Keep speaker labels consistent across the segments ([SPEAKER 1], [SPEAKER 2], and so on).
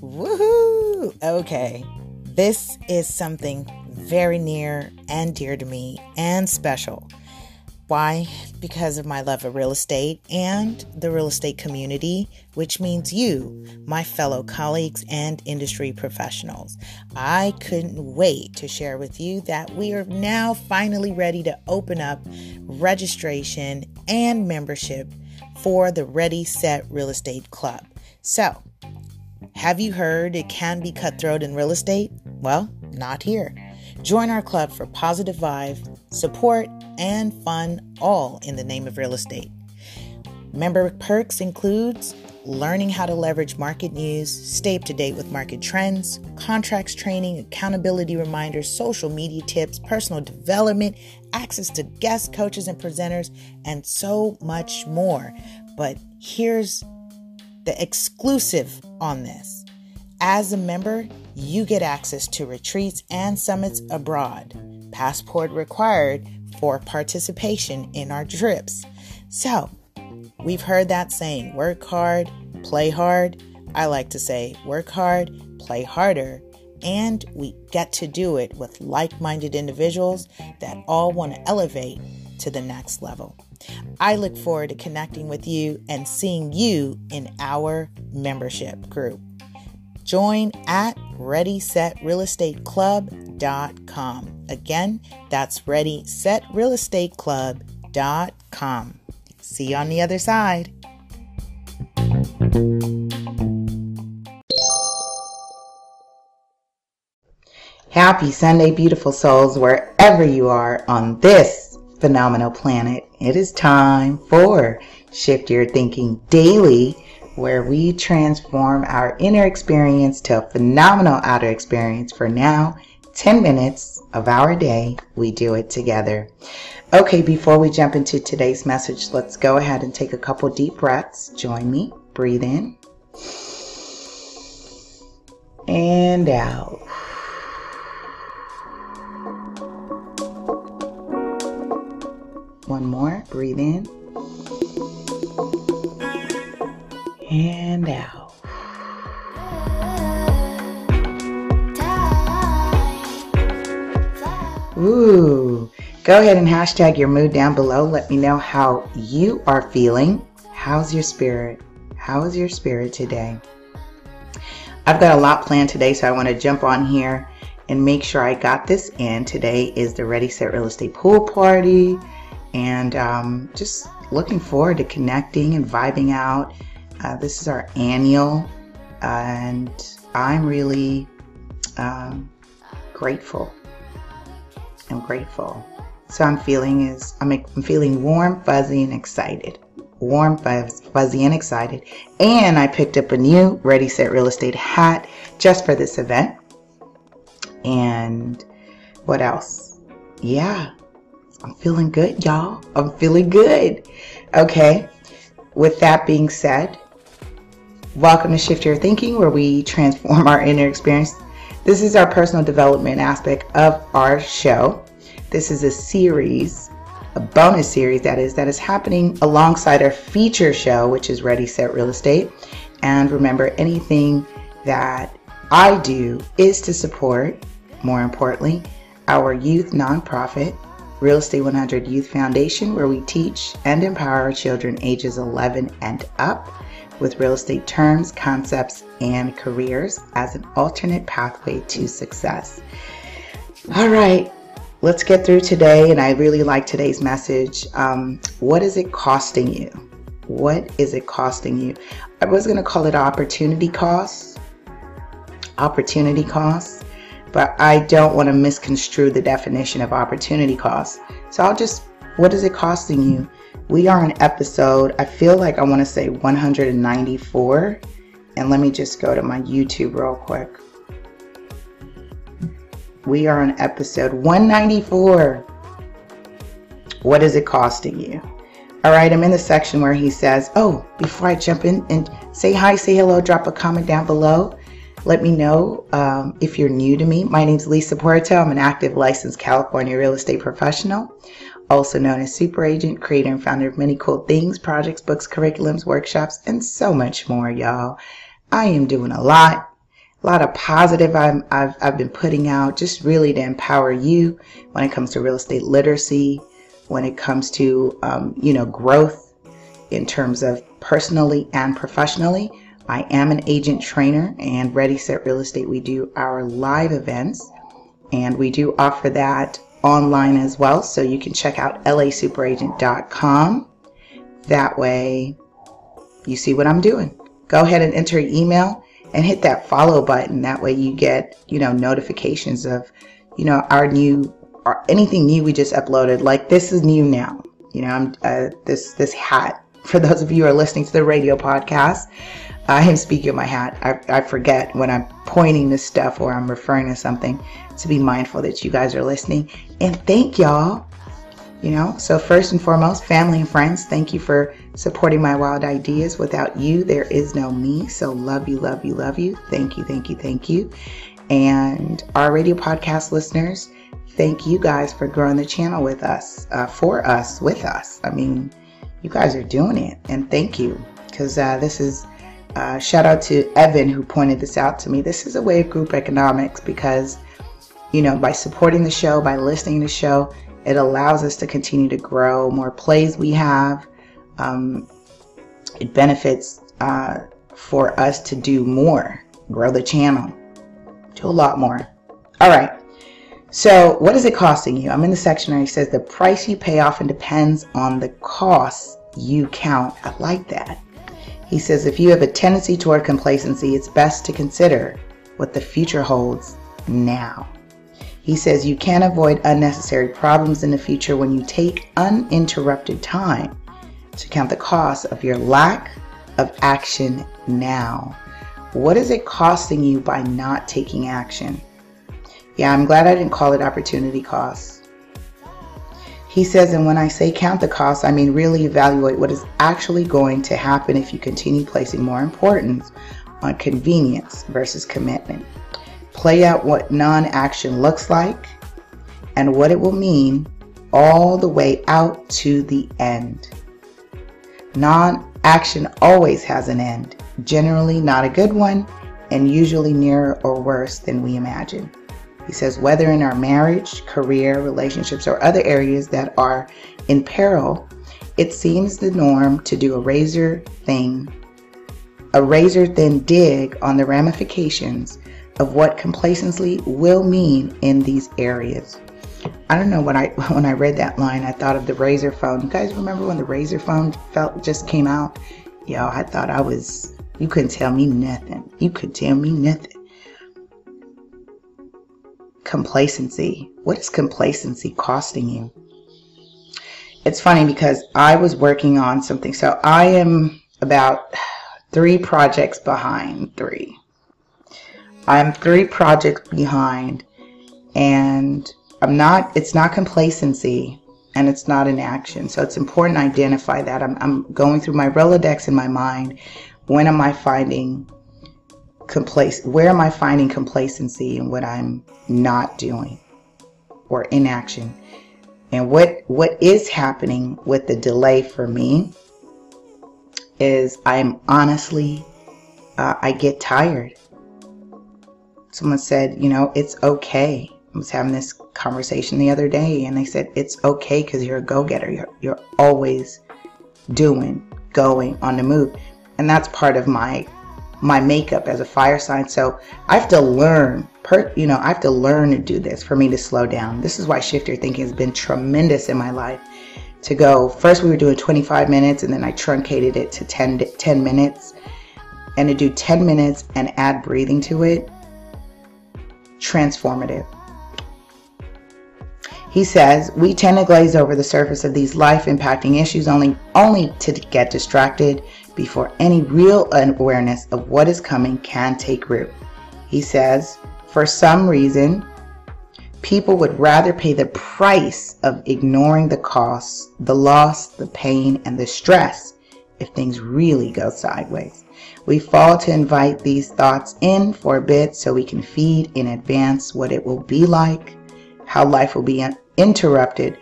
[SPEAKER 1] Woohoo! Okay, this is something very near and dear to me and special. Why? Because of my love of real estate and the real estate community, which means you, my fellow colleagues and industry professionals. I couldn't wait to share with you that we are now finally ready to open up registration and membership for the Ready Set Real Estate Club. So, have you heard it can be cutthroat in real estate? Well, not here. Join our club for positive vibe, support, and fun, all in the name of real estate. Member perks includes learning how to leverage market news, stay up to date with market trends, contracts training, accountability reminders, social media tips, personal development, access to guest coaches and presenters, and so much more. But here's the exclusive on this. As a member, you get access to retreats and summits abroad. Passport required for participation in our trips. So, we've heard that saying work hard, play hard. I like to say work hard, play harder, and we get to do it with like minded individuals that all want to elevate to the next level. I look forward to connecting with you and seeing you in our membership group. Join at ReadySetRealEstateClub.com. Again, that's ReadySetRealEstateClub.com. See you on the other side. Happy Sunday, beautiful souls, wherever you are on this phenomenal planet. It is time for Shift Your Thinking Daily where we transform our inner experience to a phenomenal outer experience. For now, 10 minutes of our day, we do it together. Okay, before we jump into today's message, let's go ahead and take a couple deep breaths. Join me. Breathe in and out. One more. Breathe in and out. Ooh. Go ahead and hashtag your mood down below. Let me know how you are feeling. How's your spirit? How is your spirit today? I've got a lot planned today, so I want to jump on here and make sure I got this in. Today is the Ready Set Real Estate Pool Party, and um, just looking forward to connecting and vibing out uh, this is our annual, and I'm really um, grateful. I'm grateful. So I'm feeling is I'm, I'm feeling warm, fuzzy, and excited. Warm, fuzzy, and excited. And I picked up a new Ready Set Real Estate hat just for this event. And what else? Yeah, I'm feeling good, y'all. I'm feeling good. Okay. With that being said, Welcome to Shift Your Thinking, where we transform our inner experience. This is our personal development aspect of our show. This is a series, a bonus series that is, that is happening alongside our feature show, which is Ready Set Real Estate. And remember, anything that I do is to support, more importantly, our youth nonprofit, Real Estate 100 Youth Foundation, where we teach and empower children ages 11 and up with real estate terms, concepts, and careers as an alternate pathway to success. All right, let's get through today. And I really like today's message. Um, what is it costing you? What is it costing you? I was going to call it opportunity costs. Opportunity costs. But I don't want to misconstrue the definition of opportunity costs. So I'll just, what is it costing you? We are on episode, I feel like I want to say 194. And let me just go to my YouTube real quick. We are on episode 194. What is it costing you? All right, I'm in the section where he says, Oh, before I jump in and say hi, say hello, drop a comment down below. Let me know um, if you're new to me. My name is Lisa Puerto. I'm an active licensed California real estate professional also known as Super Agent, creator and founder of many cool things, projects, books, curriculums, workshops, and so much more, y'all. I am doing a lot, a lot of positive i have I've been putting out just really to empower you when it comes to real estate literacy, when it comes to, um, you know, growth in terms of personally and professionally. I am an agent trainer and Ready Set Real Estate. We do our live events and we do offer that online as well. So you can check out lasuperagent.com. That way you see what I'm doing. Go ahead and enter your email and hit that follow button. That way you get, you know, notifications of, you know, our new or anything new we just uploaded. Like this is new now. You know, I'm uh, this this hat. For those of you who are listening to the radio podcast, I am speaking of my hat. I, I forget when I'm pointing to stuff or I'm referring to something to be mindful that you guys are listening. And thank y'all. You know, so first and foremost, family and friends, thank you for supporting my wild ideas. Without you, there is no me. So love you, love you, love you. Thank you, thank you, thank you. And our radio podcast listeners, thank you guys for growing the channel with us, uh, for us, with us. I mean, you guys are doing it. And thank you. Because uh, this is, uh, shout out to Evan who pointed this out to me. This is a way of group economics because you know, by supporting the show, by listening to the show, it allows us to continue to grow. More plays we have, um, it benefits uh, for us to do more, grow the channel, do a lot more. All right. So, what is it costing you? I'm in the section where he says the price you pay often depends on the costs you count. I like that. He says if you have a tendency toward complacency, it's best to consider what the future holds now. He says you can avoid unnecessary problems in the future when you take uninterrupted time to count the cost of your lack of action now. What is it costing you by not taking action? Yeah, I'm glad I didn't call it opportunity cost. He says, and when I say count the cost, I mean really evaluate what is actually going to happen if you continue placing more importance on convenience versus commitment play out what non action looks like and what it will mean all the way out to the end. Non action always has an end, generally not a good one, and usually nearer or worse than we imagine. He says, whether in our marriage, career, relationships, or other areas that are in peril, it seems the norm to do a razor thing, a razor thin dig on the ramifications of what complacency will mean in these areas. I don't know when I when I read that line, I thought of the Razr phone. You guys remember when the Razr phone felt just came out? Yo, I thought I was. You couldn't tell me nothing. You could tell me nothing. Complacency. What is complacency costing you? It's funny because I was working on something. So I am about three projects behind three I'm three projects behind and I'm not, it's not complacency and it's not inaction. So it's important to identify that. I'm, I'm going through my Rolodex in my mind. When am I finding complac? Where am I finding complacency in what I'm not doing or inaction? And what, what is happening with the delay for me is I'm honestly, uh, I get tired someone said, you know, it's okay. I was having this conversation the other day and they said, it's okay because you're a go getter. You're, you're always doing, going on the move. And that's part of my my makeup as a fire sign. So I have to learn, per, you know, I have to learn to do this for me to slow down. This is why Shift Your Thinking has been tremendous in my life. To go, first we were doing 25 minutes and then I truncated it to 10, 10 minutes. And to do 10 minutes and add breathing to it transformative. He says, we tend to glaze over the surface of these life impacting issues only, only to get distracted before any real awareness of what is coming can take root. He says, for some reason, people would rather pay the price of ignoring the costs, the loss, the pain, and the stress if things really go sideways. We fall to invite these thoughts in for a bit so we can feed in advance what it will be like, how life will be interrupted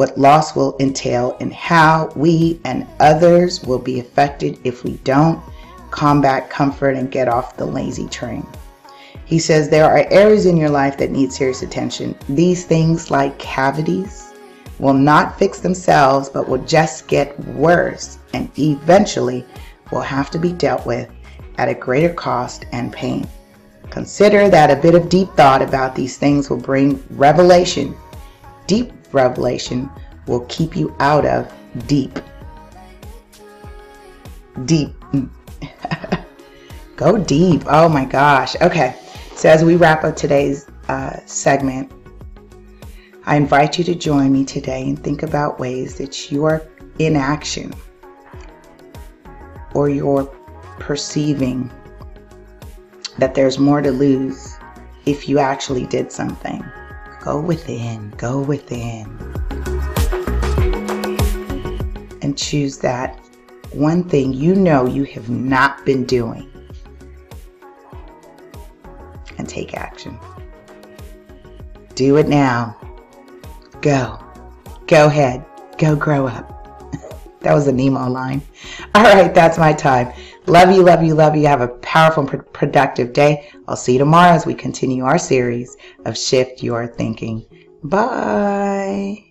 [SPEAKER 1] what loss will entail, and how we and others will be affected if we don't combat comfort and get off the lazy train. He says there are areas in your life that need serious attention. These things, like cavities, will not fix themselves but will just get worse and eventually will have to be dealt with at a greater cost and pain. Consider that a bit of deep thought about these things will bring revelation. Deep revelation will keep you out of deep. Deep. Go deep. Oh my gosh. Okay. So, as we wrap up today's uh, segment, I invite you to join me today and think about ways that you are in or you're perceiving that there's more to lose if you actually did something. Go within, go within. And choose that one thing you know you have not been doing and take action. Do it now. Go. Go ahead. Go grow up. that was a Nemo line. All right, that's my time. Love you, love you, love you. Have a powerful and productive day. I'll see you tomorrow as we continue our series of Shift Your Thinking. Bye.